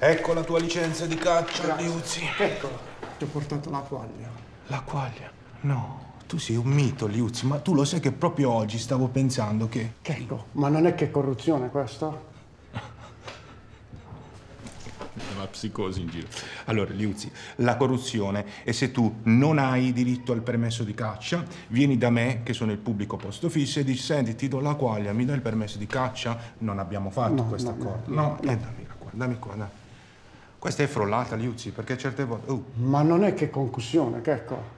Ecco la tua licenza di caccia, Grazie. Liuzzi. Eccola, ti ho portato la quaglia. La quaglia? No, tu sei un mito, Liuzzi, ma tu lo sai che proprio oggi stavo pensando che... Checco, ma non è che corruzione questo? La psicosi in giro. Allora, Liuzzi, la corruzione è se tu non hai diritto al permesso di caccia, vieni da me, che sono il pubblico posto fisso, e dici, senti, ti do la quaglia, mi dai il permesso di caccia? Non abbiamo fatto No, questo no, no, accordo. no, No, eh, dammi qua, dammi qua, dai. Questa è frollata, Liuzzi, perché certe volte... Oh, Ma non è che concussione, Checco.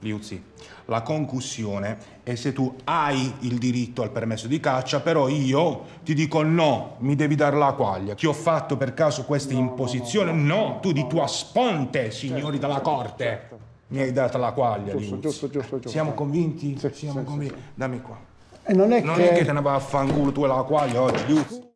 Liuzzi, la concussione è se tu hai il diritto al permesso di caccia, però io ti dico no, mi devi dare la quaglia. Ti ho fatto per caso questa imposizione? No, tu di tua sponte, signori della corte. certo. Mi hai dato la quaglia, Giusto, Liuzzi. giusto, giusto, giusto. Siamo convinti? Sì, Siamo sì, convinti? sì. Dammi qua. E non è Non che... è che te ne va a fanculo tu e la quaglia oggi, Liuzzi.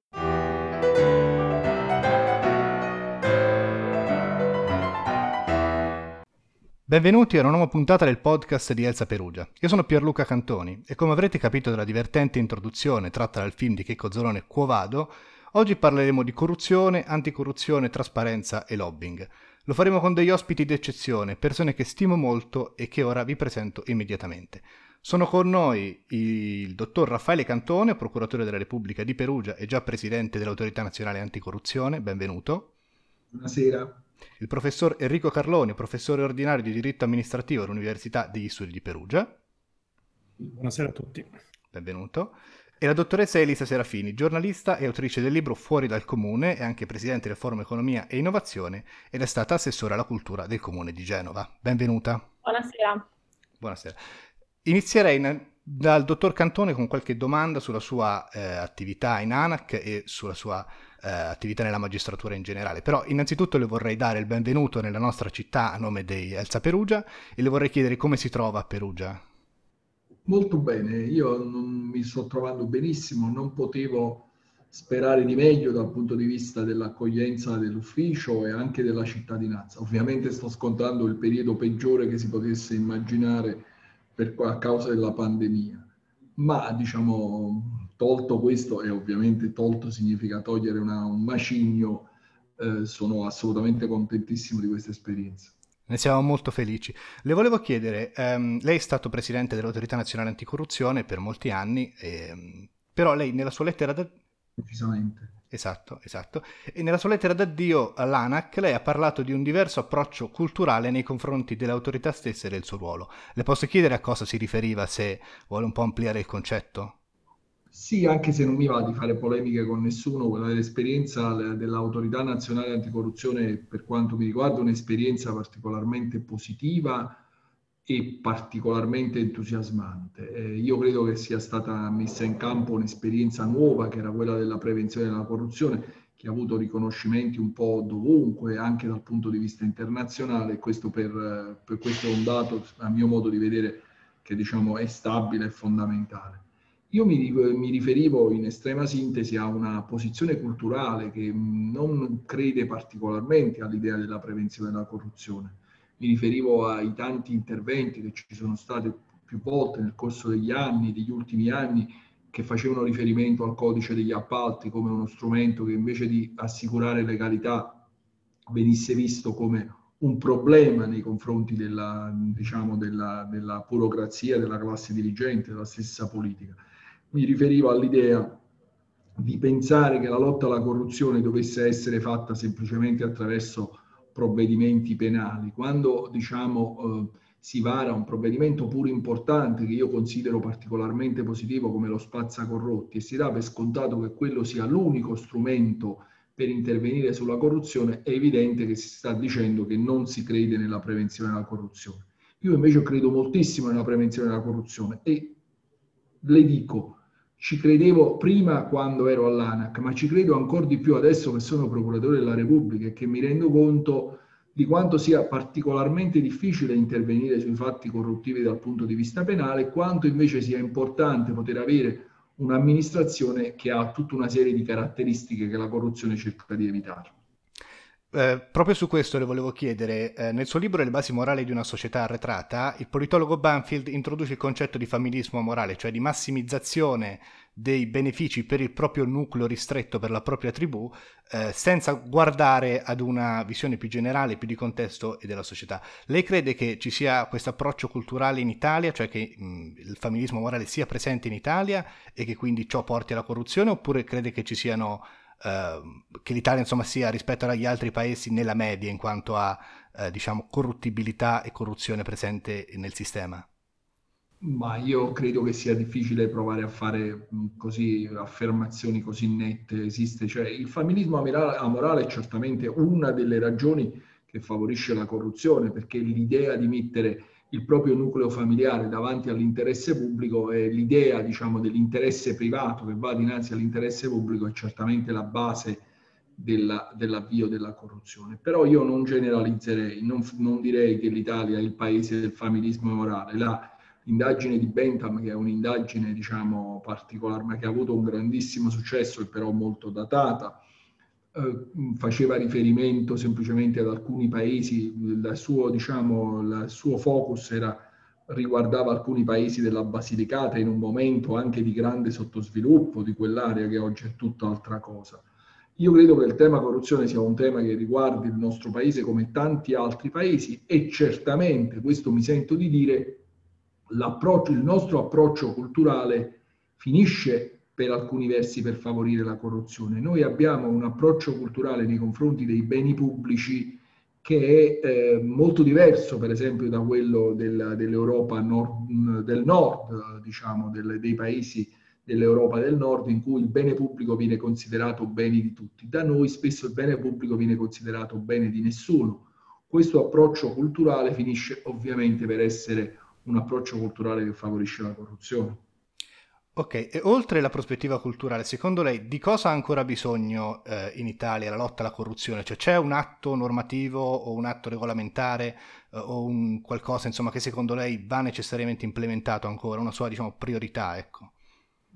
Benvenuti a una nuova puntata del podcast di Elsa Perugia. Io sono Pierluca Cantoni e come avrete capito dalla divertente introduzione tratta dal film di Checco Zolone Quo Vado, oggi parleremo di corruzione, anticorruzione, trasparenza e lobbying. Lo faremo con degli ospiti d'eccezione, persone che stimo molto e che ora vi presento immediatamente. Sono con noi il dottor Raffaele Cantone, procuratore della Repubblica di Perugia e già presidente dell'Autorità Nazionale Anticorruzione, benvenuto. Buonasera. Il professor Enrico Carloni, professore ordinario di diritto amministrativo all'Università degli Studi di Perugia. Buonasera a tutti. Benvenuto. E la dottoressa Elisa Serafini, giornalista e autrice del libro Fuori dal Comune, è anche presidente del Forum Economia e Innovazione ed è stata assessore alla cultura del Comune di Genova. Benvenuta. Buonasera. Buonasera. Inizierei in- dal dottor Cantone con qualche domanda sulla sua eh, attività in ANAC e sulla sua eh, attività nella magistratura in generale. Però innanzitutto le vorrei dare il benvenuto nella nostra città a nome di Elsa Perugia e le vorrei chiedere come si trova a Perugia. Molto bene, io non mi sto trovando benissimo, non potevo sperare di meglio dal punto di vista dell'accoglienza dell'ufficio e anche della cittadinanza. Ovviamente sto scontando il periodo peggiore che si potesse immaginare per, a causa della pandemia, ma diciamo, tolto questo, e ovviamente tolto significa togliere una- un macigno, eh, sono assolutamente contentissimo di questa esperienza. Ne siamo molto felici. Le volevo chiedere, ehm, lei è stato presidente dell'Autorità Nazionale Anticorruzione per molti anni, ehm, però lei nella sua lettera da... Precisamente. Esatto, esatto. E nella sua lettera d'addio all'ANAC lei ha parlato di un diverso approccio culturale nei confronti delle autorità stesse e del suo ruolo. Le posso chiedere a cosa si riferiva, se vuole un po' ampliare il concetto? Sì, anche se non mi va di fare polemiche con nessuno, quella dell'esperienza dell'Autorità Nazionale Anticorruzione, per quanto mi riguarda, è un'esperienza particolarmente positiva e particolarmente entusiasmante. Eh, io credo che sia stata messa in campo un'esperienza nuova, che era quella della prevenzione della corruzione, che ha avuto riconoscimenti un po' dovunque, anche dal punto di vista internazionale, questo per, per questo è un dato, a mio modo di vedere, che diciamo è stabile e fondamentale. Io mi, mi, riferivo in estrema sintesi a una posizione culturale che non crede particolarmente all'idea della prevenzione della corruzione. Mi riferivo ai tanti interventi che ci sono stati più volte nel corso degli anni, degli ultimi anni, che facevano riferimento al codice degli appalti come uno strumento che invece di assicurare legalità venisse visto come un problema nei confronti della, diciamo, della, della burocrazia, della classe dirigente, della stessa politica mi riferivo all'idea di pensare che la lotta alla corruzione dovesse essere fatta semplicemente attraverso provvedimenti penali. Quando diciamo eh, si vara un provvedimento pure importante che io considero particolarmente positivo come lo spazza corrotti e si dà per scontato che quello sia l'unico strumento per intervenire sulla corruzione, è evidente che si sta dicendo che non si crede nella prevenzione della corruzione. Io invece credo moltissimo nella prevenzione della corruzione e le dico, ci credevo prima quando ero all'ANAC, ma ci credo ancora di più adesso che sono procuratore della Repubblica e che mi rendo conto di quanto sia particolarmente difficile intervenire sui fatti corruttivi dal punto di vista penale, quanto invece sia importante poter avere un'amministrazione che ha tutta una serie di caratteristiche che la corruzione cerca di evitare. Eh, proprio su questo le volevo chiedere, eh, nel suo libro Le basi morali di una società arretrata, il politologo Banfield introduce il concetto di familismo morale, cioè di massimizzazione dei benefici per il proprio nucleo ristretto, per la propria tribù, eh, senza guardare ad una visione più generale, più di contesto e della società. Lei crede che ci sia questo approccio culturale in Italia, cioè che mh, il familismo morale sia presente in Italia e che quindi ciò porti alla corruzione, oppure crede che ci siano che l'Italia insomma sia rispetto agli altri paesi nella media in quanto a uh, diciamo corruttibilità e corruzione presente nel sistema? Ma io credo che sia difficile provare a fare così affermazioni così nette. Esiste, cioè il familismo amorale è certamente una delle ragioni che favorisce la corruzione, perché l'idea di mettere il proprio nucleo familiare davanti all'interesse pubblico e l'idea diciamo, dell'interesse privato che va dinanzi all'interesse pubblico è certamente la base della, dell'avvio della corruzione. Però io non generalizzerei, non, non direi che l'Italia è il paese del familismo morale. La, l'indagine di Bentham, che è un'indagine diciamo, particolare, ma che ha avuto un grandissimo successo e però molto datata, faceva riferimento semplicemente ad alcuni paesi, il suo, diciamo, il suo focus era, riguardava alcuni paesi della Basilicata in un momento anche di grande sottosviluppo di quell'area che oggi è tutt'altra cosa. Io credo che il tema corruzione sia un tema che riguardi il nostro paese come tanti altri paesi e certamente, questo mi sento di dire, il nostro approccio culturale finisce per alcuni versi per favorire la corruzione. Noi abbiamo un approccio culturale nei confronti dei beni pubblici che è eh, molto diverso, per esempio, da quello del, dell'Europa nord, del nord, diciamo, del, dei paesi dell'Europa del nord, in cui il bene pubblico viene considerato bene di tutti. Da noi spesso il bene pubblico viene considerato bene di nessuno. Questo approccio culturale finisce ovviamente per essere un approccio culturale che favorisce la corruzione. Ok, e oltre la prospettiva culturale, secondo lei di cosa ha ancora bisogno eh, in Italia la lotta alla corruzione? Cioè c'è un atto normativo o un atto regolamentare eh, o un qualcosa insomma, che secondo lei va necessariamente implementato ancora, una sua diciamo, priorità? Ecco.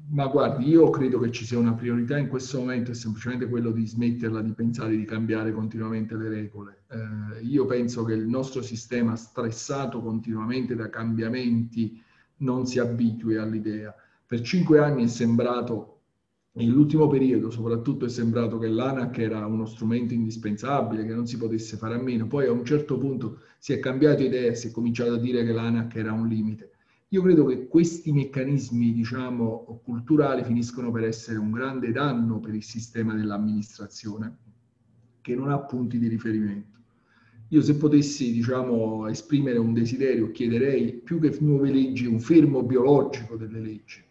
Ma guardi, io credo che ci sia una priorità in questo momento, è semplicemente quello di smetterla di pensare di cambiare continuamente le regole. Eh, io penso che il nostro sistema stressato continuamente da cambiamenti non si abitui all'idea per cinque anni è sembrato, nell'ultimo periodo soprattutto è sembrato che l'ANAC era uno strumento indispensabile, che non si potesse fare a meno, poi a un certo punto si è cambiato idea si è cominciato a dire che l'ANAC era un limite. Io credo che questi meccanismi, diciamo, culturali finiscono per essere un grande danno per il sistema dell'amministrazione, che non ha punti di riferimento. Io se potessi, diciamo, esprimere un desiderio, chiederei più che nuove leggi, un fermo biologico delle leggi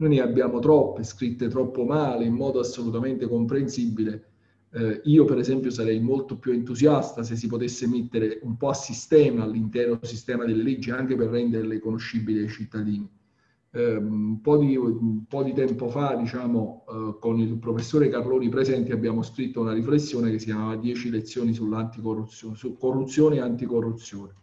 noi ne abbiamo troppe, scritte troppo male, in modo assolutamente comprensibile. Eh, io per esempio sarei molto più entusiasta se si potesse mettere un po' a sistema l'intero sistema delle leggi anche per renderle conoscibili ai cittadini. Eh, un, po di, un, po di, tempo fa, diciamo, eh, con il professore Carloni presenti abbiamo scritto una riflessione che si chiamava 10 lezioni sull'anticorruzione, su corruzione e anticorruzione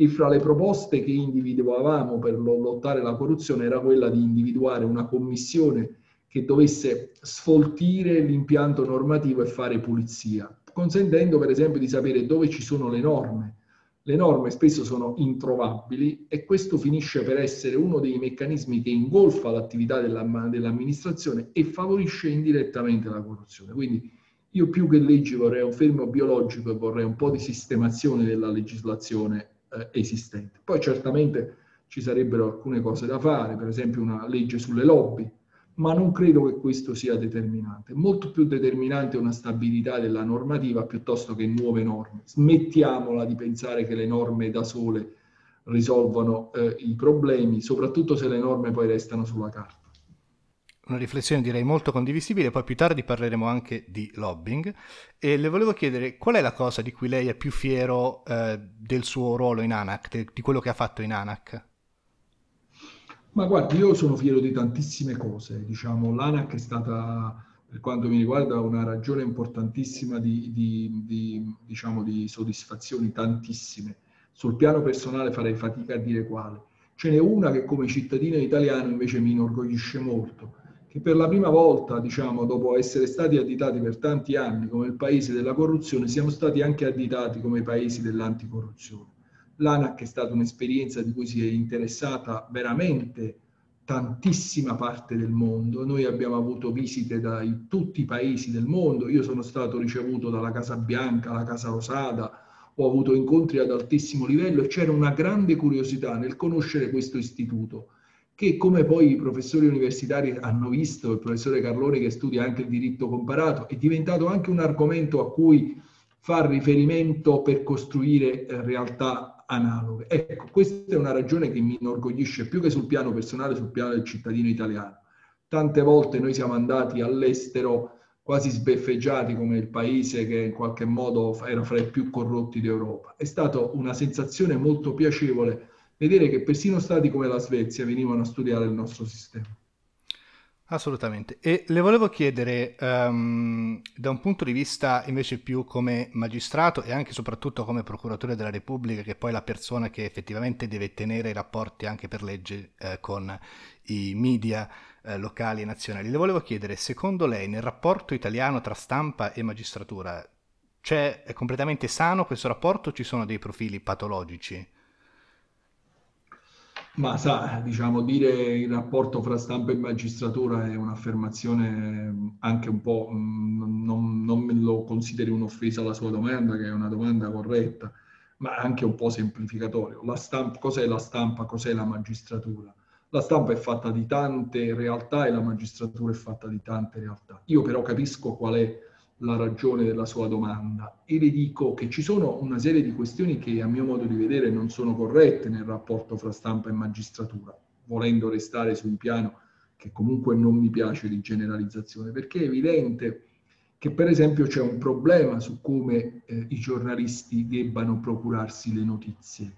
e fra le proposte che individuavamo per lottare la corruzione era quella di individuare una commissione che dovesse sfoltire l'impianto normativo e fare pulizia, consentendo per esempio di sapere dove ci sono le norme. Le norme spesso sono introvabili e questo finisce per essere uno dei meccanismi che ingolfa l'attività dell'amministrazione e favorisce indirettamente la corruzione. Quindi io più che leggi vorrei un fermo biologico e vorrei un po' di sistemazione della legislazione eh, esistente. Poi certamente ci sarebbero alcune cose da fare, per esempio una legge sulle lobby, ma non credo che questo sia determinante. Molto più determinante è una stabilità della normativa piuttosto che nuove norme. Smettiamola di pensare che le norme da sole risolvano eh, i problemi, soprattutto se le norme poi restano sulla carta una riflessione direi molto condivisibile, poi più tardi parleremo anche di lobbying e le volevo chiedere qual è la cosa di cui lei è più fiero eh, del suo ruolo in ANAC, de, di quello che ha fatto in ANAC? Ma guardi, io sono fiero di tantissime cose, diciamo, l'ANAC è stata per quanto mi riguarda una ragione importantissima di, di, di, diciamo, di soddisfazioni, tantissime. Sul piano personale farei fatica a dire quale. Ce n'è una che come cittadino italiano invece mi inorgoglisce molto, che per la prima volta, diciamo, dopo essere stati additati per tanti anni come il paese della corruzione, siamo stati anche additati come paesi dell'anticorruzione. L'ANAC è stata un'esperienza di cui si è interessata veramente tantissima parte del mondo. Noi abbiamo avuto visite da tutti i paesi del mondo. Io sono stato ricevuto dalla Casa Bianca, alla Casa Rosada, ho avuto incontri ad altissimo livello e c'era una grande curiosità nel conoscere questo istituto che come poi i professori universitari hanno visto, il professore Carloni che studia anche il diritto comparato, è diventato anche un argomento a cui far riferimento per costruire eh, realtà analoghe. Ecco, questa è una ragione che mi inorgoglisce più che sul piano personale, sul piano del cittadino italiano. Tante volte noi siamo andati all'estero quasi sbeffeggiati come il paese che in qualche modo era fra i più corrotti d'Europa. È stata una sensazione molto piacevole vedere che persino stati come la Svezia venivano a studiare il nostro sistema. Assolutamente. E le volevo chiedere, um, da un punto di vista invece più come magistrato e anche e soprattutto come procuratore della Repubblica, che è poi la persona che effettivamente deve tenere i rapporti anche per legge eh, con i media eh, locali e nazionali, le volevo chiedere, secondo lei nel rapporto italiano tra stampa e magistratura c'è, è completamente sano questo rapporto o ci sono dei profili patologici? Ma sa, diciamo, dire il rapporto fra stampa e magistratura è un'affermazione anche un po', non, non me lo consideri un'offesa alla sua domanda, che è una domanda corretta, ma anche un po' semplificatorio. La stampa, cos'è la stampa, cos'è la magistratura? La stampa è fatta di tante realtà e la magistratura è fatta di tante realtà. Io però capisco qual è la ragione della sua domanda e le dico che ci sono una serie di questioni che a mio modo di vedere non sono corrette nel rapporto fra stampa e magistratura, volendo restare su un piano che comunque non mi piace di generalizzazione, perché è evidente che per esempio c'è un problema su come eh, i giornalisti debbano procurarsi le notizie.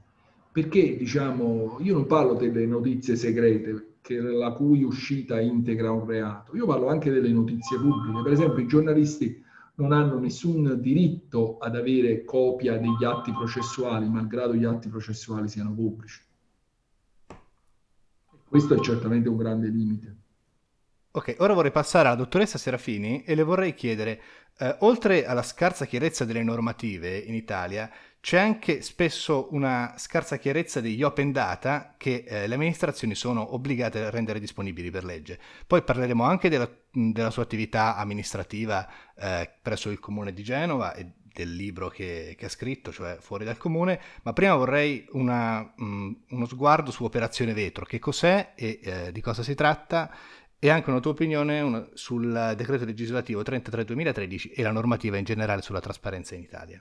Perché diciamo, io non parlo delle notizie segrete, che, la cui uscita integra un reato, io parlo anche delle notizie pubbliche. Per esempio i giornalisti non hanno nessun diritto ad avere copia degli atti processuali, malgrado gli atti processuali siano pubblici. Questo è certamente un grande limite. Ok, ora vorrei passare alla dottoressa Serafini e le vorrei chiedere, eh, oltre alla scarsa chiarezza delle normative in Italia, c'è anche spesso una scarsa chiarezza degli open data che eh, le amministrazioni sono obbligate a rendere disponibili per legge. Poi parleremo anche della, della sua attività amministrativa eh, presso il comune di Genova e del libro che, che, ha scritto, cioè Fuori dal comune, ma prima vorrei una, mh, uno sguardo su Operazione Vetro, che cos'è e eh, di cosa si tratta e anche una tua opinione una, sul decreto legislativo 33-2013 e la normativa in generale sulla trasparenza in Italia.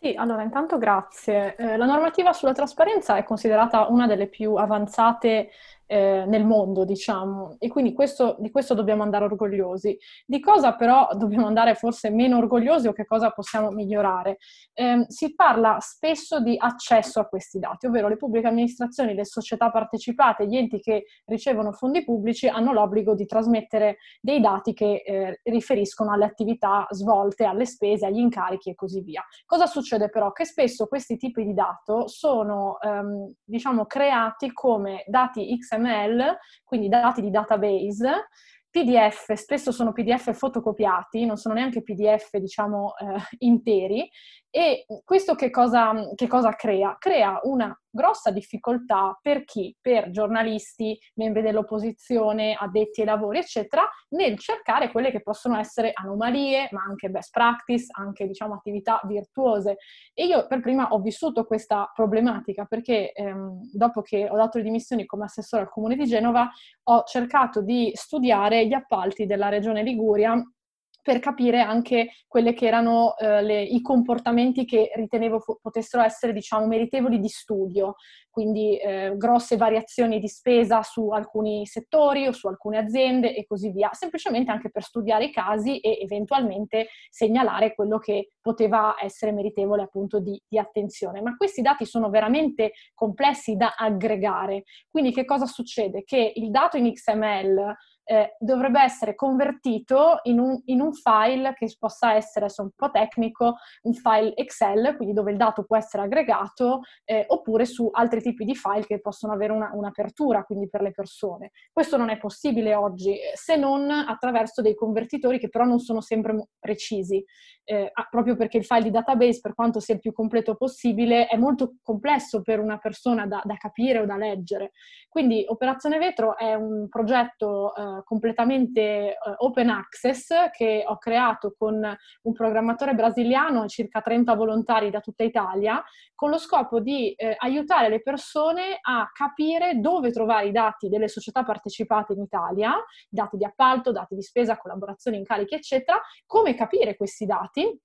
Sì, allora intanto grazie. Eh, la normativa sulla trasparenza è considerata una delle più avanzate eh, nel mondo, diciamo, e quindi questo, di questo dobbiamo andare orgogliosi. Di cosa però dobbiamo andare forse meno orgogliosi o che cosa possiamo migliorare? Eh, si parla spesso di accesso a questi dati, ovvero le pubbliche amministrazioni, le società partecipate, gli enti che ricevono fondi pubblici hanno l'obbligo di trasmettere dei dati che eh, riferiscono alle attività svolte, alle spese, agli incarichi e così via. Cosa succede però? Che spesso questi tipi di dato sono, ehm, diciamo, creati come dati XML XML, quindi dati di database, PDF, spesso sono PDF fotocopiati, non sono neanche PDF, diciamo, eh, interi, e questo che cosa, che cosa, crea? Crea una grossa difficoltà per chi? Per giornalisti, membri dell'opposizione, addetti ai lavori, eccetera, nel cercare quelle che possono essere anomalie, ma anche best practice, anche diciamo attività virtuose. E io per prima ho vissuto questa problematica perché ehm, dopo che ho dato le dimissioni come assessore al comune di Genova, ho cercato di studiare gli appalti della regione Liguria per capire anche quelli che erano eh, le, i comportamenti che ritenevo fu- potessero essere, diciamo, meritevoli di studio, quindi eh, grosse variazioni di spesa su alcuni settori o su alcune aziende e così via, semplicemente anche per studiare i casi e eventualmente segnalare quello che poteva essere meritevole appunto di, di attenzione. Ma questi dati sono veramente complessi da aggregare, quindi che cosa succede? Che il dato in XML eh, dovrebbe essere convertito in un, in un, file che possa essere, adesso un po' tecnico, un file Excel, quindi dove il dato può essere aggregato, eh, oppure su altri tipi di file che possono avere una, un'apertura, quindi per le persone. Questo non è possibile oggi, eh, se non attraverso dei convertitori che però non sono sempre precisi, eh, proprio perché il file di database, per quanto sia il più completo possibile, è molto complesso per una persona da, da capire o da leggere. Quindi Operazione Vetro è un progetto eh, completamente eh, open access che ho creato con un programmatore brasiliano e circa 30 volontari da tutta Italia, con lo scopo di eh, aiutare le persone a capire dove trovare i dati delle società partecipate in Italia, dati di appalto, dati di spesa, collaborazioni, incarichi, eccetera, come capire questi dati.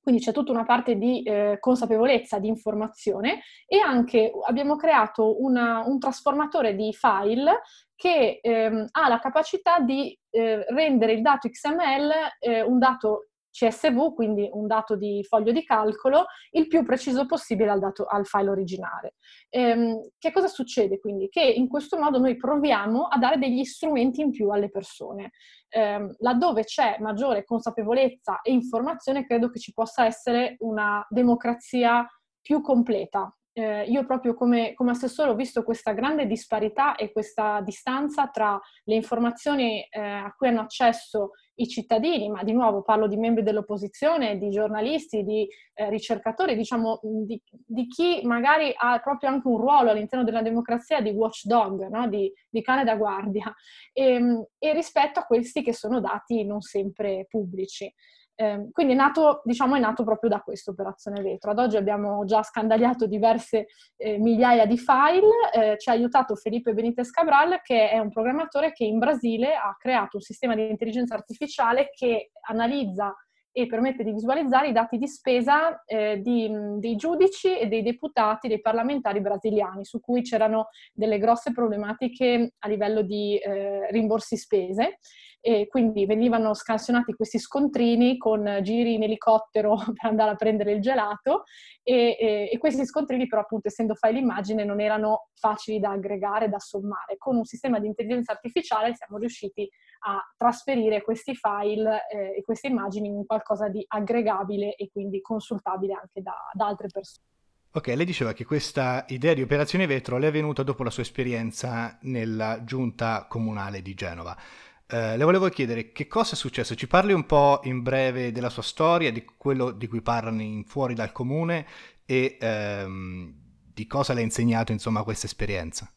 Quindi c'è tutta una parte di eh, consapevolezza, di informazione e anche abbiamo creato una, un trasformatore di file che ehm, ha la capacità di eh, rendere il dato XML eh, un dato CSV, quindi un dato di foglio di calcolo, il più preciso possibile al, dato, al file originale. Ehm, che cosa succede quindi? Che in questo modo noi proviamo a dare degli strumenti in più alle persone. Ehm, laddove c'è maggiore consapevolezza e informazione, credo che ci possa essere una democrazia più completa eh, io proprio come, come, assessore ho visto questa grande disparità e questa distanza tra le informazioni eh, a cui hanno accesso i cittadini, ma di nuovo parlo di membri dell'opposizione, di giornalisti, di eh, ricercatori, diciamo di, di, chi magari ha proprio anche un ruolo all'interno della democrazia di watchdog, no? di, di, cane da guardia, e, ehm, e rispetto a questi che sono dati non sempre pubblici. Eh, quindi è nato, diciamo, è nato proprio da questa operazione vetro. Ad oggi abbiamo già scandagliato diverse eh, migliaia di file, eh, ci ha aiutato Felipe Benitez Cabral, che è un programmatore che in Brasile ha creato un sistema di intelligenza artificiale che analizza e permette di visualizzare i dati di spesa eh, di, dei giudici e dei deputati, dei parlamentari brasiliani, su cui c'erano delle grosse problematiche a livello di eh, rimborsi spese e quindi venivano scansionati questi scontrini con giri in elicottero per andare a prendere il gelato e, e, e, questi scontrini però appunto essendo file immagine non erano facili da aggregare, da sommare. Con un sistema di intelligenza artificiale siamo riusciti a trasferire questi file eh, e queste immagini in qualcosa di aggregabile e quindi consultabile anche da, da altre persone. Ok, lei diceva che questa idea di operazione vetro le è venuta dopo la sua esperienza nella giunta comunale di Genova. Eh, le volevo chiedere che cosa è successo. Ci parli un po' in breve della sua storia, di quello di cui parlano in fuori dal comune e ehm, di cosa le ha insegnato insomma questa esperienza.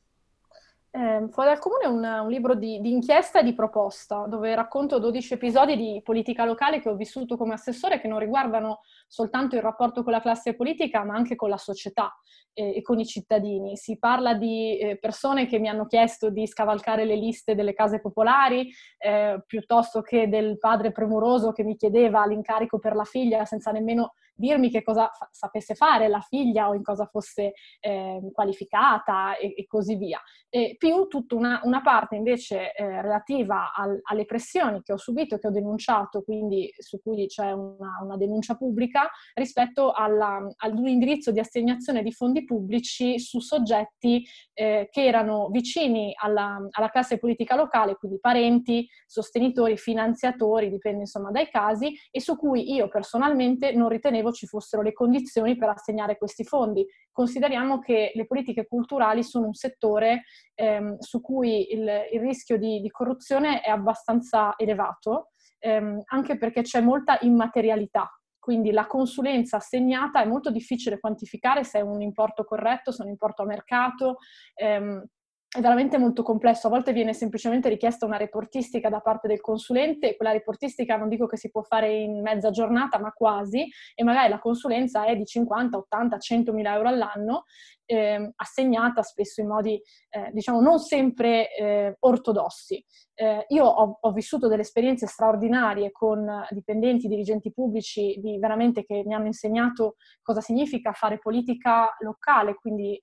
Eh, Fuori dal Comune è un, un libro di, di, inchiesta e di proposta, dove racconto 12 episodi di politica locale che ho vissuto come assessore, che non riguardano soltanto il rapporto con la classe politica, ma anche con la società eh, e con i cittadini. Si parla di eh, persone che mi hanno chiesto di scavalcare le liste delle case popolari, eh, piuttosto che del padre premuroso che mi chiedeva l'incarico per la figlia senza nemmeno dirmi che cosa fa- sapesse fare la figlia o in cosa fosse ehm, qualificata e, e, così via. E più tutta una, una parte invece eh, relativa al, alle pressioni che ho subito che ho denunciato, quindi su cui c'è una, una denuncia pubblica, rispetto alla, ad un indirizzo di assegnazione di fondi pubblici su soggetti eh, che erano vicini alla, alla classe politica locale, quindi parenti, sostenitori, finanziatori, dipende insomma dai casi, e su cui io personalmente non ritenevo ci fossero le condizioni per assegnare questi fondi. Consideriamo che le politiche culturali sono un settore ehm, su cui il, il rischio di, di, corruzione è abbastanza elevato, ehm, anche perché c'è molta immaterialità. Quindi la consulenza assegnata è molto difficile quantificare se è un importo corretto, se è un importo a mercato. Ehm, è veramente molto complesso, a volte viene semplicemente richiesta una reportistica da parte del consulente, quella reportistica non dico che si può fare in mezza giornata, ma quasi, e magari la consulenza è di 50, 80, 100 mila euro all'anno, eh, assegnata spesso in modi, eh, diciamo, non sempre eh, ortodossi. Eh, io ho, ho, vissuto delle esperienze straordinarie con dipendenti, dirigenti pubblici di, veramente che mi hanno insegnato cosa significa fare politica locale, quindi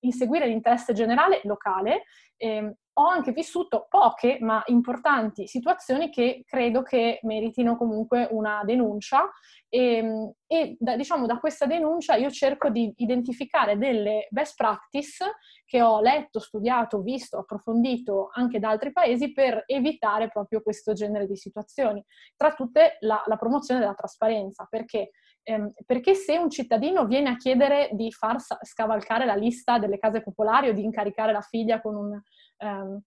inseguire l'interesse generale locale. Ho anche vissuto poche ma importanti situazioni che credo che meritino comunque una denuncia e, ehm, e da, diciamo da questa denuncia io cerco di identificare delle best practice che ho letto, studiato, visto, approfondito anche da altri paesi per evitare proprio questo genere di situazioni. Tra tutte la, la promozione della trasparenza, perché ehm, perché se un cittadino viene a chiedere di far scavalcare la lista delle case popolari o di incaricare la figlia con, un, ehm,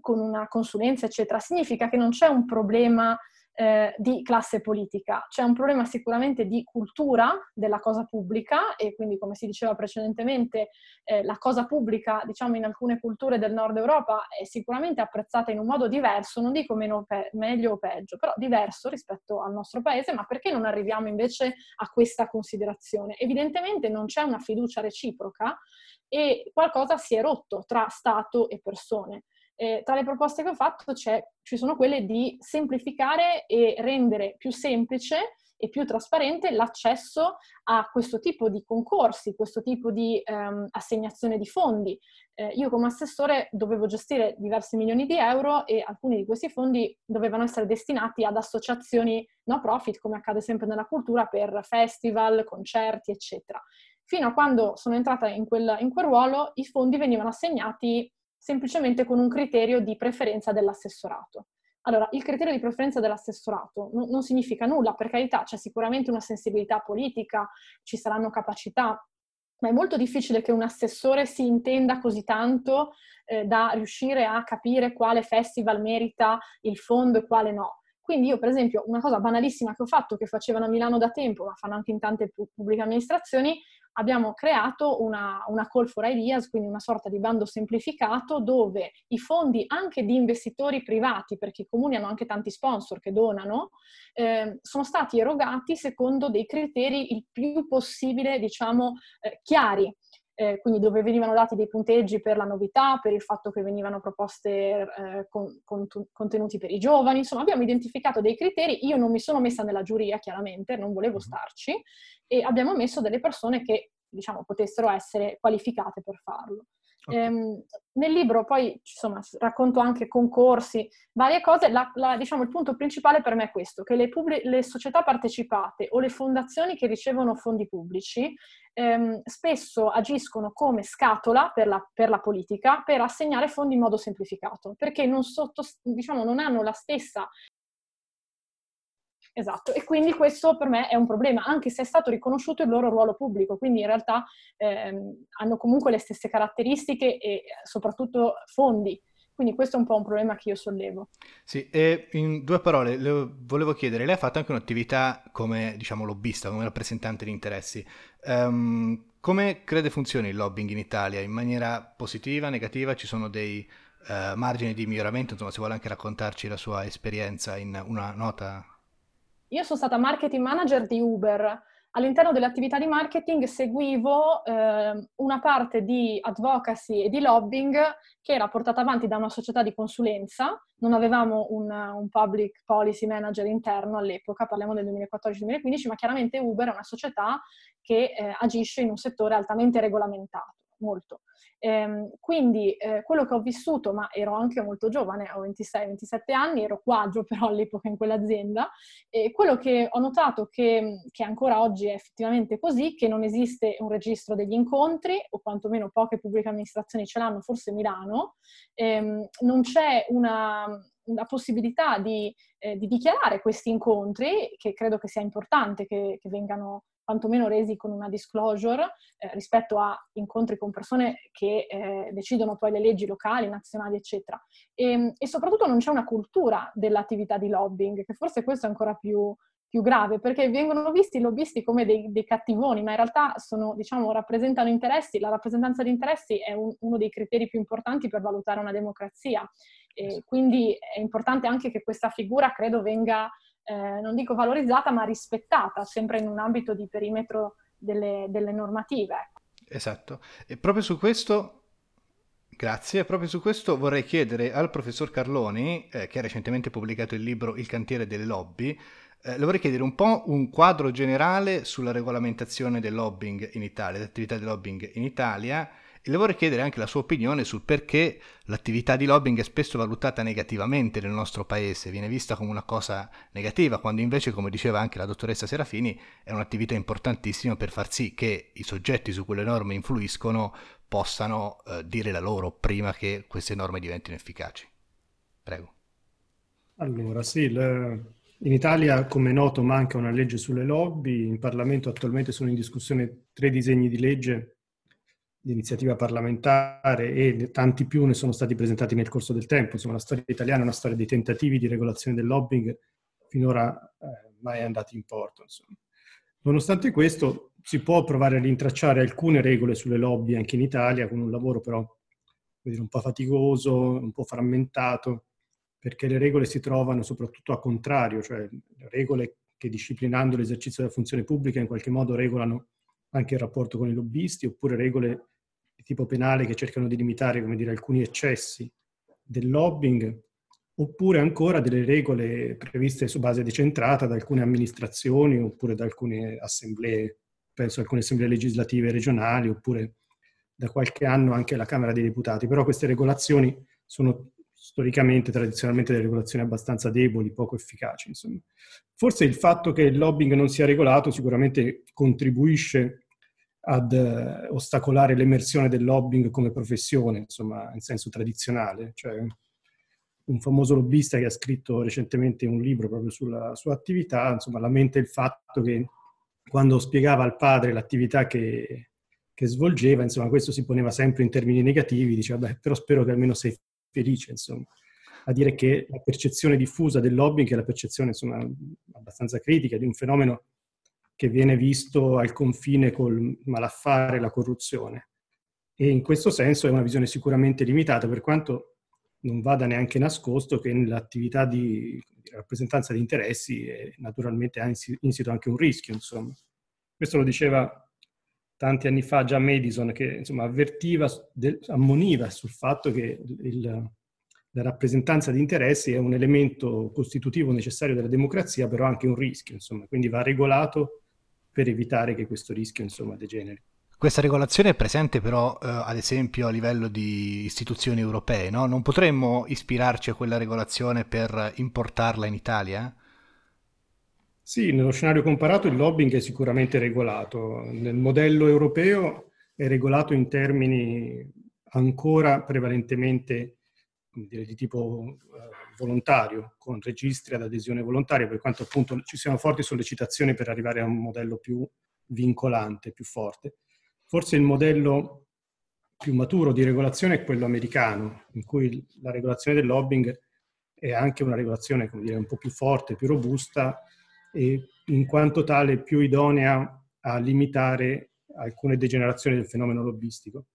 con una consulenza, eccetera, significa che non c'è un problema eh, di classe politica. C'è un problema sicuramente di cultura della cosa pubblica e quindi, come si diceva precedentemente, eh, la cosa pubblica, diciamo, in alcune culture del nord Europa è sicuramente apprezzata in un modo diverso, non dico meno pe- meglio o peggio, però diverso rispetto al nostro paese, ma perché non arriviamo invece a questa considerazione? Evidentemente non c'è una fiducia reciproca e qualcosa si è rotto tra Stato e persone. Eh, tra le proposte che ho fatto ci sono quelle di semplificare e rendere più semplice e più trasparente l'accesso a questo tipo di concorsi, questo tipo di ehm, assegnazione di fondi. Eh, io come assessore dovevo gestire diversi milioni di euro e alcuni di questi fondi dovevano essere destinati ad associazioni no profit, come accade sempre nella cultura, per festival, concerti, eccetera. Fino a quando sono entrata in quel, in quel ruolo, i fondi venivano assegnati semplicemente con un criterio di preferenza dell'assessorato. Allora, il criterio di preferenza dell'assessorato non, non significa nulla, per carità, c'è sicuramente una sensibilità politica, ci saranno capacità, ma è molto difficile che un assessore si intenda così tanto eh, da riuscire a capire quale festival merita il fondo e quale no. Quindi io, per esempio, una cosa banalissima che ho fatto, che facevano a Milano da tempo, ma fanno anche in tante pubbliche amministrazioni, abbiamo creato una, una call for ideas, quindi una sorta di bando semplificato dove i fondi anche di investitori privati, perché i comuni hanno anche tanti sponsor che donano, eh, sono stati erogati secondo dei criteri il più possibile, diciamo, eh, chiari. Eh, quindi dove venivano dati dei punteggi per la novità, per il fatto che venivano proposte eh, con, con, contenuti per i giovani, insomma abbiamo identificato dei criteri, io non mi sono messa nella giuria chiaramente, non volevo starci, e abbiamo messo delle persone che diciamo potessero essere qualificate per farlo. Okay. Ehm, nel libro poi insomma, racconto anche concorsi, varie cose, la, la, diciamo, il punto principale per me è questo, che le, pubblic- le società partecipate o le fondazioni che ricevono fondi pubblici ehm, spesso agiscono come scatola per la, per la, politica per assegnare fondi in modo semplificato, perché non, sotto, diciamo, non hanno la stessa Esatto, e quindi questo per me è un problema, anche se è stato riconosciuto il loro ruolo pubblico, quindi in realtà ehm, hanno comunque le stesse caratteristiche e soprattutto fondi. Quindi questo è un po' un problema che io sollevo. Sì, e in due parole, le volevo chiedere, lei ha fatto anche un'attività come, diciamo, lobbista, come rappresentante di interessi. Um, come crede funzioni il lobbying in Italia? In maniera positiva, negativa? Ci sono dei uh, margini di miglioramento? Insomma, se vuole anche raccontarci la sua esperienza in una nota io sono stata marketing manager di Uber. All'interno delle attività di marketing seguivo eh, una parte di advocacy e di lobbying che era portata avanti da una società di consulenza. Non avevamo un, un public policy manager interno all'epoca, parliamo del 2014-2015, ma chiaramente Uber è una società che eh, agisce in un settore altamente regolamentato, molto. Ehm, quindi eh, quello che ho vissuto, ma ero anche molto giovane, ho 26-27 anni, ero quadro però all'epoca in quell'azienda, e quello che ho notato che, che ancora oggi è effettivamente così, che non esiste un registro degli incontri, o quantomeno poche pubbliche amministrazioni ce l'hanno, forse Milano, ehm, non c'è una, una possibilità di, eh, di, dichiarare questi incontri, che credo che sia importante che, che vengano quantomeno resi con una disclosure eh, rispetto a incontri con persone che eh, decidono poi le leggi locali, nazionali, eccetera. E, ehm, e, soprattutto non c'è una cultura dell'attività di lobbying, che forse questo è ancora più, più grave, perché vengono visti i lobbisti come dei, dei, cattivoni, ma in realtà sono, diciamo, rappresentano interessi. La rappresentanza di interessi è un, uno dei criteri più importanti per valutare una democrazia. E quindi è importante anche che questa figura, credo, venga eh, non dico valorizzata, ma rispettata, sempre in un ambito di perimetro delle, delle normative. Ecco. Esatto. E proprio su questo Grazie, proprio su questo vorrei chiedere al professor Carloni, eh, che ha recentemente pubblicato il libro Il cantiere delle lobby, eh, le vorrei chiedere un po' un quadro generale sulla regolamentazione del lobbying in Italia, dell'attività di lobbying in Italia E le vorrei chiedere anche la sua opinione sul perché l'attività di lobbying è spesso valutata negativamente nel nostro paese, viene vista come una cosa negativa, quando invece, come diceva anche la dottoressa Serafini, è un'attività importantissima per far sì che i soggetti su cui le norme influiscono possano eh, dire la loro prima che queste norme diventino efficaci. Prego. Allora, sì, le... in Italia, come noto, manca una legge sulle lobby. In Parlamento attualmente sono in discussione tre disegni di legge di iniziativa parlamentare e tanti più ne sono stati presentati nel corso del tempo. Insomma, la storia italiana è una storia di tentativi di regolazione del lobbying finora eh, mai andati in porto. Insomma. Nonostante questo, si può provare a rintracciare alcune regole sulle lobby anche in Italia, con un lavoro però un po' faticoso, un po' frammentato, perché le regole si trovano soprattutto a contrario, cioè regole che disciplinando l'esercizio della funzione pubblica in qualche modo regolano anche il rapporto con i lobbisti, oppure regole di tipo penale che cercano di limitare, dire, alcuni eccessi del lobbying, oppure ancora delle regole previste su base decentrata da alcune amministrazioni oppure da alcune assemblee, penso alcune assemblee legislative regionali, oppure da qualche anno anche la Camera dei Deputati. Però queste regolazioni sono storicamente, tradizionalmente, delle regolazioni abbastanza deboli, poco efficaci. Insomma. Forse il fatto che il lobbying non sia regolato sicuramente contribuisce ad eh, ostacolare l'emersione del lobbying come professione, insomma, in senso tradizionale. Cioè, un famoso lobbista che ha scritto recentemente un libro proprio sulla sua attività, insomma, lamenta il fatto che quando spiegava al padre l'attività che, che svolgeva, insomma, questo si poneva sempre in termini negativi, diceva, beh, però spero che almeno sei felice, insomma. A dire che la percezione diffusa del lobbying è la percezione, insomma, abbastanza critica di un fenomeno che viene visto al confine col malaffare e la corruzione. E in questo senso è una visione sicuramente limitata, per quanto non vada neanche nascosto che nell'attività di, rappresentanza di interessi è, naturalmente ha insito anche un rischio. Insomma. Questo lo diceva tanti anni fa già Madison, che insomma, avvertiva, ammoniva sul fatto che il, la rappresentanza di interessi è un elemento costitutivo necessario della democrazia, però anche un rischio, insomma, quindi va regolato per evitare che questo rischio insomma, degeneri. Questa regolazione è presente però, eh, ad esempio, a livello di istituzioni europee, no? Non potremmo ispirarci a quella regolazione per importarla in Italia? Sì, nello scenario comparato il lobbying è sicuramente regolato. Nel modello europeo è regolato in termini ancora prevalentemente dire, di tipo eh, volontario, con registri ad adesione volontaria, per quanto appunto ci siano forti sollecitazioni per arrivare a un modello più vincolante, più forte. Forse il modello più maturo di regolazione è quello americano, in cui la regolazione del lobbying è anche una regolazione, come dire, un po' più forte, più robusta e in quanto tale più idonea a limitare alcune degenerazioni del fenomeno lobbistico.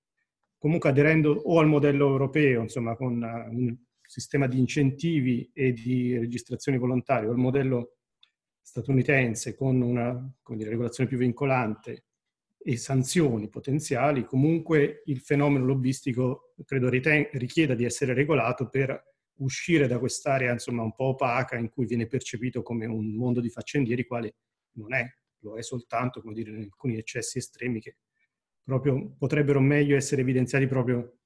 Comunque aderendo o al modello europeo, insomma, con un sistema di incentivi e di registrazioni volontarie, o il modello statunitense con una dire, regolazione più vincolante e sanzioni potenziali, comunque il fenomeno lobbistico credo riten- richieda di essere regolato per uscire da quest'area insomma un po' opaca in cui viene percepito come un mondo di faccendieri, quale non è, lo è soltanto, come dire, in alcuni eccessi estremi che proprio potrebbero meglio essere evidenziati proprio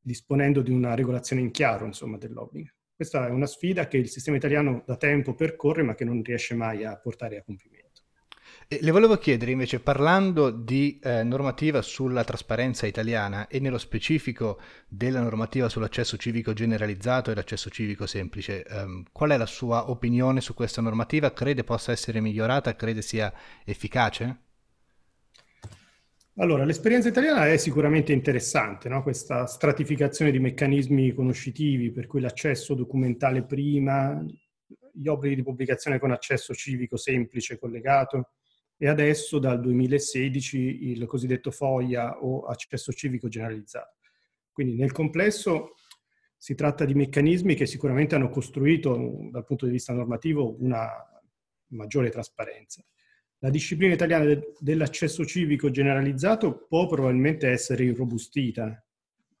disponendo di una regolazione in chiaro insomma, del lobbying. Questa è una sfida che il sistema italiano da tempo percorre ma che non riesce mai a portare a compimento. Le volevo chiedere invece, parlando di eh, normativa sulla trasparenza italiana e nello specifico della normativa sull'accesso civico generalizzato e l'accesso civico semplice, ehm, qual è la sua opinione su questa normativa? Crede possa essere migliorata? Crede sia efficace? Allora, l'esperienza italiana è sicuramente interessante, no? questa stratificazione di meccanismi conoscitivi, per cui l'accesso documentale prima, gli obblighi di pubblicazione con accesso civico semplice collegato e adesso dal 2016 il cosiddetto FOIA o accesso civico generalizzato. Quindi nel complesso si tratta di meccanismi che sicuramente hanno costruito dal punto di vista normativo una maggiore trasparenza. La disciplina italiana de- dell'accesso civico generalizzato può probabilmente essere irrobustita,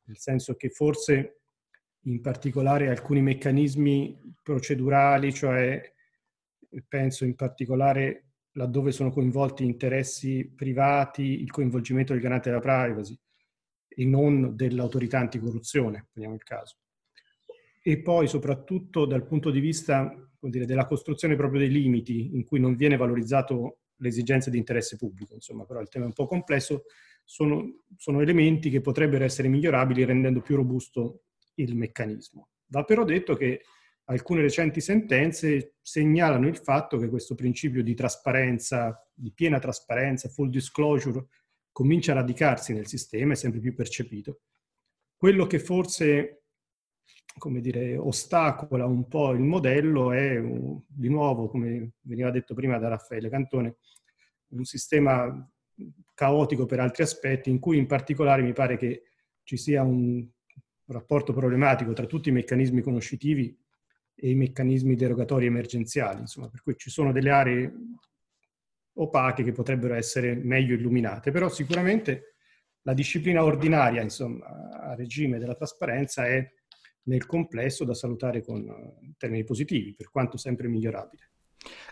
nel senso che forse in particolare alcuni meccanismi procedurali, cioè penso in particolare laddove sono coinvolti interessi privati, il coinvolgimento del garante della privacy e non dell'autorità anticorruzione, prendiamo il caso. E poi soprattutto dal punto di vista dire, della costruzione proprio dei limiti in cui non viene valorizzato l'esigenza di interesse pubblico, insomma, però il tema è un po' complesso, sono, sono elementi che potrebbero essere migliorabili rendendo più robusto il meccanismo. Va però detto che alcune recenti sentenze segnalano il fatto che questo principio di trasparenza, di piena trasparenza, full disclosure, comincia a radicarsi nel sistema, è sempre più percepito. Quello che forse, come dire, ostacola un po' il modello è, di nuovo, come veniva detto prima da Raffaele Cantone, un sistema caotico per altri aspetti, in cui in particolare mi pare che ci sia un rapporto problematico tra tutti i meccanismi conoscitivi e i meccanismi derogatori emergenziali, insomma, per cui ci sono delle aree opache che potrebbero essere meglio illuminate, però sicuramente la disciplina ordinaria, insomma, a regime della trasparenza è nel complesso da salutare con termini positivi, per quanto sempre migliorabile.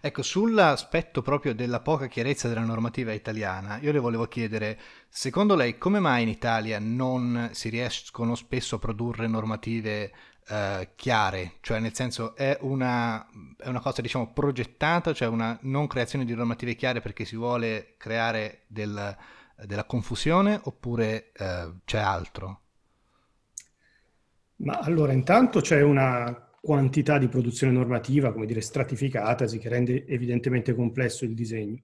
Ecco, sull'aspetto proprio della poca chiarezza della normativa italiana, io le volevo chiedere, secondo lei come mai in Italia non si riescono spesso a produrre normative eh, chiare? Cioè nel senso è una, è una, cosa diciamo progettata, cioè una non creazione di normative chiare perché si vuole creare del, della confusione oppure eh, c'è altro? Ma allora intanto c'è una quantità di produzione normativa, come dire, stratificatasi, che rende evidentemente complesso il disegno.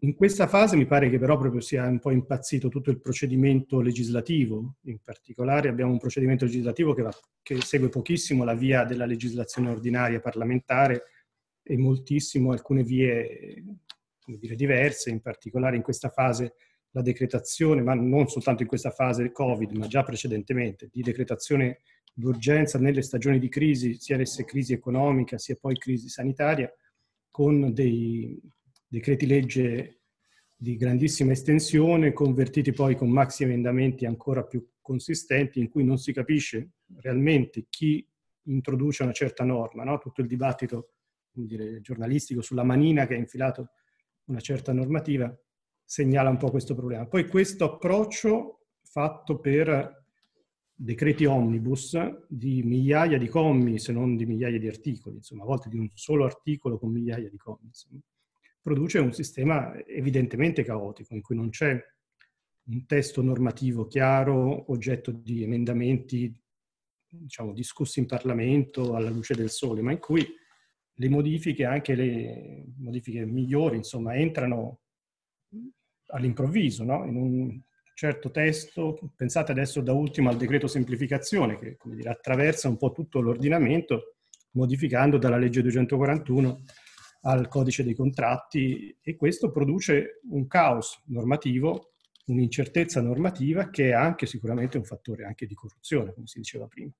In questa fase mi pare che però proprio sia un po' impazzito tutto il procedimento legislativo, in particolare abbiamo un procedimento legislativo che, va, che segue pochissimo la via della legislazione ordinaria parlamentare e moltissimo alcune vie dire, diverse, in particolare in questa fase la decretazione, ma non soltanto in questa fase Covid, ma già precedentemente, di decretazione d'urgenza nelle stagioni di crisi, sia esse crisi economica sia poi crisi sanitaria, con dei decreti legge di grandissima estensione, convertiti poi con maxi emendamenti ancora più consistenti, in cui non si capisce realmente chi introduce una certa norma, no? tutto il dibattito dire, giornalistico sulla manina che ha infilato una certa normativa segnala un po' questo problema. Poi questo approccio fatto per decreti omnibus di migliaia di commi, se non di migliaia di articoli, insomma, a volte di un solo articolo con migliaia di commi, insomma, produce un sistema evidentemente caotico, in cui non c'è un testo normativo chiaro, oggetto di emendamenti, diciamo, discussi in Parlamento alla luce del sole, ma in cui le modifiche, anche le modifiche migliori, insomma, entrano all'improvviso, no? in un certo testo, pensate adesso da ultimo al decreto semplificazione che dire, attraversa un po' tutto l'ordinamento modificando dalla legge 241 al codice dei contratti e questo produce un caos normativo, un'incertezza normativa che è anche sicuramente un fattore anche di corruzione, come si diceva prima.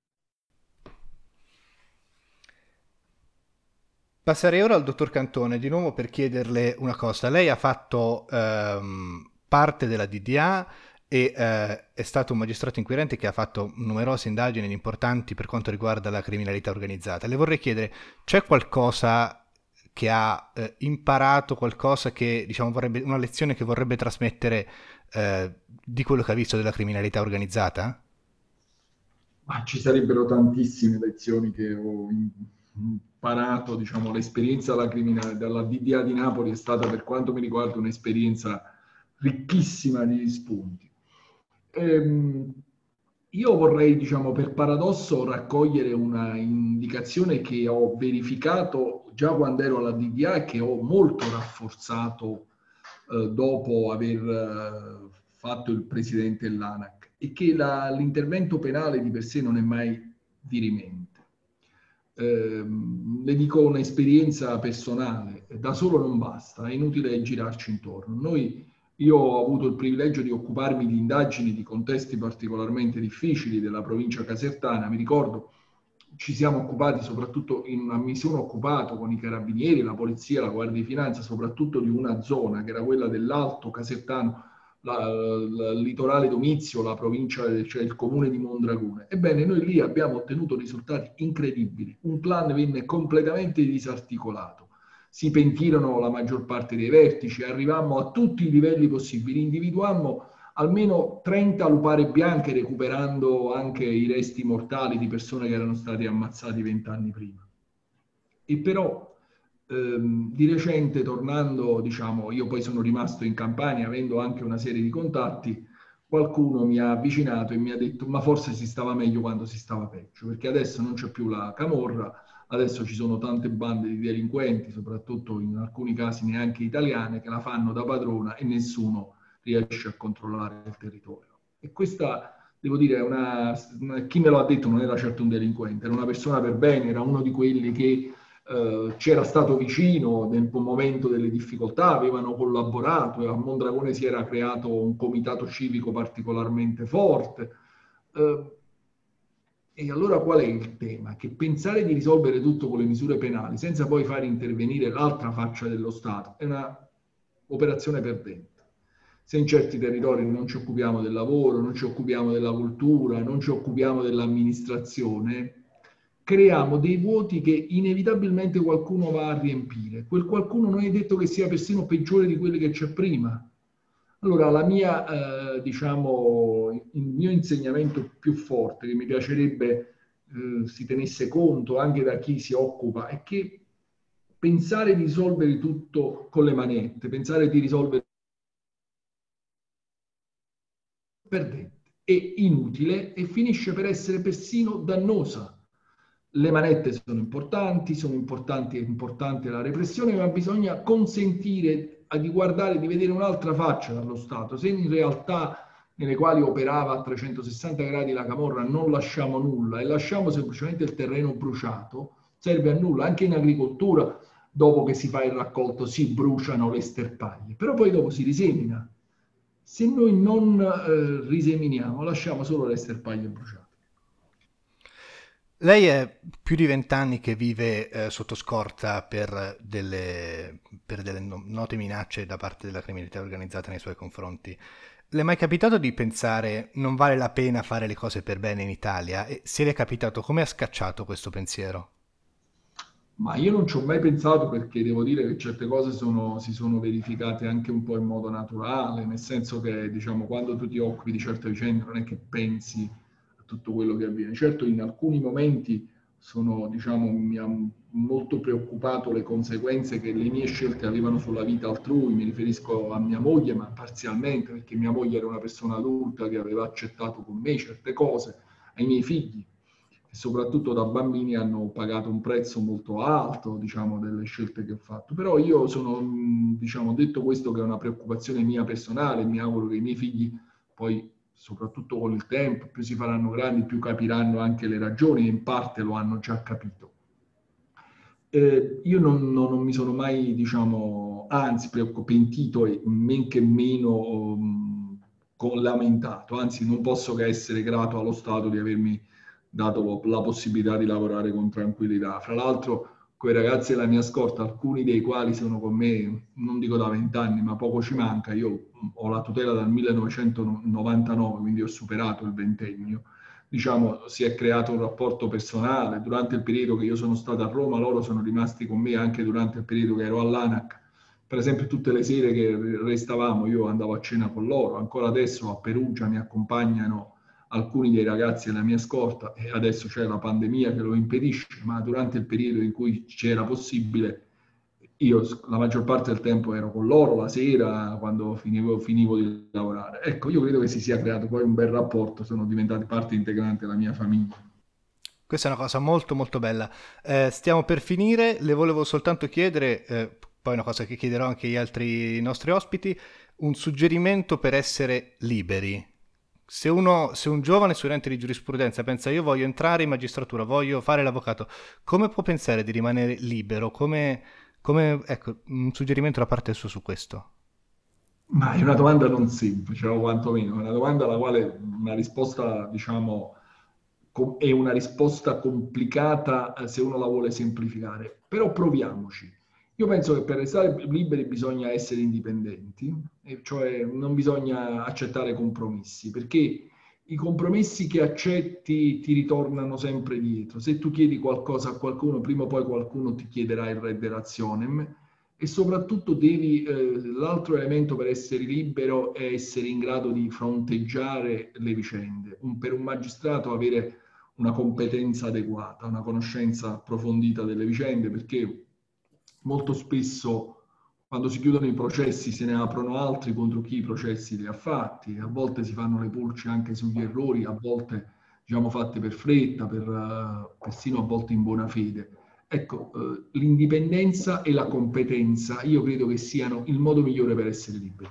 Passerei ora al dottor Cantone di nuovo per chiederle una cosa. Lei ha fatto ehm, parte della DDA e eh, è stato un magistrato inquirente che ha fatto numerose indagini importanti per quanto riguarda la criminalità organizzata. Le vorrei chiedere, c'è qualcosa che ha eh, imparato, qualcosa che, diciamo, vorrebbe, una lezione che vorrebbe trasmettere eh, di quello che ha visto della criminalità organizzata? Ma ci sarebbero tantissime lezioni che ho imparato, diciamo, l'esperienza della criminalità, dalla DDA di Napoli è stata per quanto mi riguarda un'esperienza ricchissima di spunti. Ehm, io vorrei, diciamo, per paradosso raccogliere una indicazione che ho verificato già quando ero alla DDA e che ho molto rafforzato eh, dopo aver eh, fatto il presidente dell'ANAC e che la, l'intervento penale di per sé non è mai dirimente. Eh, le dico un'esperienza personale, da solo non basta, è inutile girarci intorno. Noi io ho avuto il privilegio di occuparmi di indagini di contesti particolarmente difficili della provincia casertana. Mi ricordo, ci siamo occupati soprattutto, in, mi sono occupato con i carabinieri, la polizia, la guardia di finanza, soprattutto di una zona che era quella dell'Alto Casertano, la, la, il litorale Domizio, la provincia, cioè il comune di Mondragone. Ebbene, noi lì abbiamo ottenuto risultati incredibili. Un plan venne completamente disarticolato si pentirono la maggior parte dei vertici, arrivammo a tutti i livelli possibili, individuammo almeno 30 lupare bianche recuperando anche i resti mortali di persone che erano state ammazzate vent'anni prima. E però ehm, di recente tornando, diciamo, io poi sono rimasto in Campania avendo anche una serie di contatti, qualcuno mi ha avvicinato e mi ha detto ma forse si stava meglio quando si stava peggio, perché adesso non c'è più la camorra, adesso ci sono tante bande di delinquenti, soprattutto in alcuni casi neanche italiane, che la fanno da padrona e nessuno riesce a controllare il territorio. E questa, devo dire, una, chi me lo ha detto non era certo un delinquente, era una persona per bene, era uno di quelli che eh, c'era stato vicino nel momento delle difficoltà, avevano collaborato, a Mondragone si era creato un comitato civico particolarmente forte. Eh, e allora qual è il tema? Che pensare di risolvere tutto con le misure penali senza poi far intervenire l'altra faccia dello Stato è un'operazione perdente. Se in certi territori non ci occupiamo del lavoro, non ci occupiamo della cultura, non ci occupiamo dell'amministrazione, creiamo dei vuoti che inevitabilmente qualcuno va a riempire. Quel qualcuno non è detto che sia persino peggiore di quelli che c'è prima. Allora, la mia, eh, diciamo, il mio insegnamento più forte, che mi piacerebbe eh, si tenesse conto anche da chi si occupa, è che pensare di risolvere tutto con le manette, pensare di risolvere perdente, è inutile e finisce per essere persino dannosa le manette sono importanti, sono importanti, è importante la repressione, ma bisogna consentire di guardare, di vedere un'altra faccia dallo Stato. Se in realtà nelle quali operava a 360 gradi la camorra non lasciamo nulla e lasciamo semplicemente il terreno bruciato, serve a nulla. Anche in agricoltura, dopo che si fa il raccolto, si bruciano le sterpaglie, però poi dopo si risemina. Se noi non eh, riseminiamo, lasciamo solo le sterpaglie bruciate. Lei è più di vent'anni che vive eh, sotto scorta per delle, per delle note minacce da parte della criminalità organizzata nei suoi confronti. Le è mai capitato di pensare non vale la pena fare le cose per bene in Italia? E se le è capitato, come ha scacciato questo pensiero? Ma io non ci ho mai pensato perché devo dire che certe cose sono, si sono verificate anche un po' in modo naturale, nel senso che diciamo quando tu ti occupi di certe vicende non è che pensi tutto quello che avviene. Certo in alcuni momenti sono, diciamo, mi ha molto preoccupato le conseguenze che le mie scelte avevano sulla vita altrui, mi riferisco a mia moglie, ma parzialmente perché mia moglie era una persona adulta che aveva accettato con me certe cose, ai miei figli, che soprattutto da bambini hanno pagato un prezzo molto alto, diciamo, delle scelte che ho fatto. Però io sono, diciamo, detto questo che è una preoccupazione mia personale, mi auguro che i miei figli poi soprattutto con il tempo, più si faranno grandi, più capiranno anche le ragioni e in parte lo hanno già capito. Eh, io non, non, non, mi sono mai, diciamo, anzi, pentito e men che meno um, lamentato, anzi non posso che essere grato allo Stato di avermi dato la possibilità di lavorare con tranquillità. Fra l'altro, quei ragazzi della mia scorta, alcuni dei quali sono con me, non dico da vent'anni, ma poco ci manca, io ho la tutela dal 1999, quindi ho superato il ventennio, diciamo si è creato un rapporto personale, durante il periodo che io sono stato a Roma, loro sono rimasti con me anche durante il periodo che ero all'ANAC, per esempio tutte le sere che restavamo io andavo a cena con loro, ancora adesso a Perugia mi accompagnano alcuni dei ragazzi della mia scorta e adesso c'è la pandemia che lo impedisce, ma durante il periodo in cui c'era possibile, io la maggior parte del tempo ero con loro la sera quando finivo, finivo di lavorare. Ecco, io credo che si sia creato poi un bel rapporto, sono diventati parte integrante della mia famiglia. Questa è una cosa molto molto bella. Eh, stiamo per finire, le volevo soltanto chiedere, eh, poi una cosa che chiederò anche agli altri nostri ospiti, un suggerimento per essere liberi se, uno, se un giovane studente di giurisprudenza pensa io voglio entrare in magistratura, voglio fare l'avvocato, come può pensare di rimanere libero? Come, come, ecco, un suggerimento da parte sua su questo? Ma è una domanda non semplice, o quantomeno, è una domanda alla quale una risposta, diciamo, è una risposta complicata eh, se uno la vuole semplificare. Però proviamoci. Io penso che per restare liberi bisogna essere indipendenti, cioè non bisogna accettare compromessi, perché i compromessi che accetti ti ritornano sempre dietro. Se tu chiedi qualcosa a qualcuno, prima o poi qualcuno ti chiederà il re dell'azione e soprattutto devi, eh, l'altro elemento per essere libero è essere in grado di fronteggiare le vicende. Un, per un magistrato avere una competenza adeguata, una conoscenza approfondita delle vicende, perché molto spesso quando si chiudono i processi se ne aprono altri contro chi i processi li ha fatti, a volte si fanno le pulci anche sugli errori, a volte diciamo fatte per fretta, per, uh, persino a volte in buona fede. Ecco, uh, l'indipendenza e la competenza io credo che siano il modo migliore per essere liberi.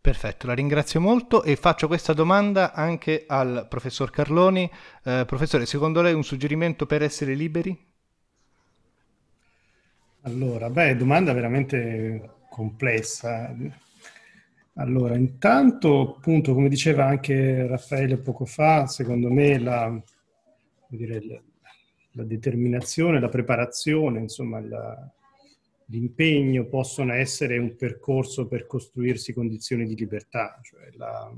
Perfetto, la ringrazio molto e faccio questa domanda anche al professor Carloni. Eh, professore, secondo lei un suggerimento per essere liberi? Allora, beh, domanda veramente complessa. Allora, intanto, appunto, come diceva anche Raffaele poco fa, secondo me la, dire, la, determinazione, la preparazione, insomma, la, l'impegno possono essere un percorso per costruirsi condizioni di libertà. Cioè la,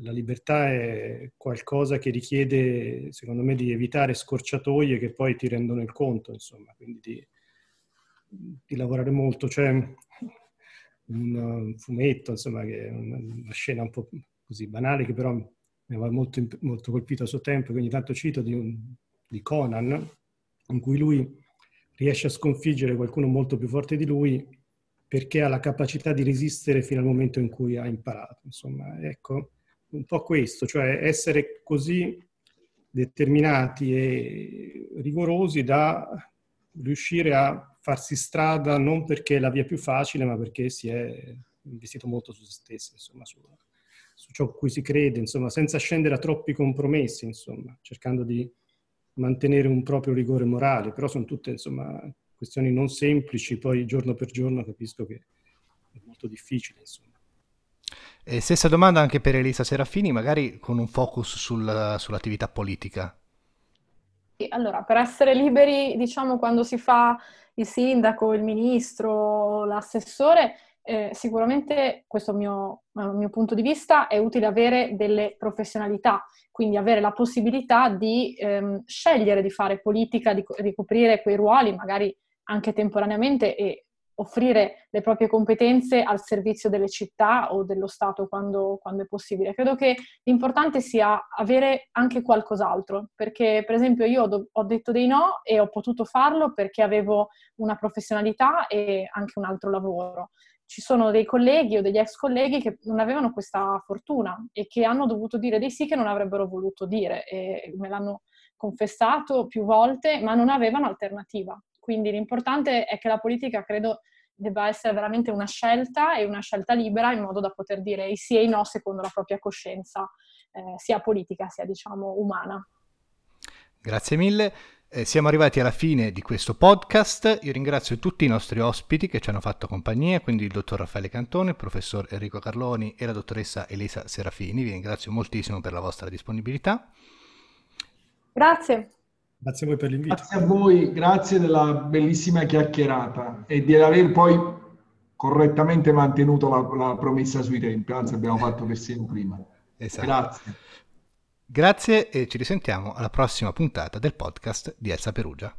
la, libertà è qualcosa che richiede, secondo me, di evitare scorciatoie che poi ti rendono il conto, insomma, quindi di, di lavorare molto. C'è un fumetto, insomma, che è una, scena un po' così banale, che però mi aveva molto, molto colpito a suo tempo, che ogni tanto cito, di, un, di Conan, in cui lui riesce a sconfiggere qualcuno molto più forte di lui perché ha la capacità di resistere fino al momento in cui ha imparato. Insomma, ecco, un po' questo, cioè essere così determinati e rigorosi da riuscire a farsi strada non perché è la via più facile, ma perché si è investito molto su se stessi, insomma, su, su ciò a cui si crede, insomma, senza scendere a troppi compromessi, insomma, cercando di mantenere un proprio rigore morale, però sono tutte insomma questioni non semplici, poi giorno per giorno capisco che è molto difficile insomma. E stessa domanda anche per Elisa Serafini, magari con un focus sul, sull'attività politica. Allora, per essere liberi, diciamo, quando si fa il sindaco, il ministro, l'assessore, eh, sicuramente, questo è il mio, mio, punto di vista, è utile avere delle professionalità, quindi avere la possibilità di ehm, scegliere di fare politica, di ricoprire quei ruoli, magari anche temporaneamente, e offrire le proprie competenze al servizio delle città o dello Stato quando, quando, è possibile. Credo che l'importante sia avere anche qualcos'altro, perché per esempio io ho, detto dei no e ho potuto farlo perché avevo una professionalità e anche un altro lavoro ci sono dei colleghi o degli ex colleghi che non avevano questa fortuna e che hanno dovuto dire dei sì che non avrebbero voluto dire e me l'hanno confessato più volte, ma non avevano alternativa. Quindi l'importante è che la politica, credo, debba essere veramente una scelta e una scelta libera in modo da poter dire i sì e i no secondo la propria coscienza, eh, sia politica sia, diciamo, umana. Grazie mille. Eh, siamo arrivati alla fine di questo podcast. Io ringrazio tutti i nostri ospiti che ci hanno fatto compagnia, quindi il dottor Raffaele Cantone, il professor Enrico Carloni e la dottoressa Elisa Serafini. Vi ringrazio moltissimo per la vostra disponibilità. Grazie. Grazie a voi per l'invito. Grazie a voi, grazie della bellissima chiacchierata e di aver poi correttamente mantenuto la, la promessa sui tempi, anzi abbiamo fatto persino prima. Esatto. Grazie. Grazie e ci risentiamo alla prossima puntata del podcast di Elsa Perugia.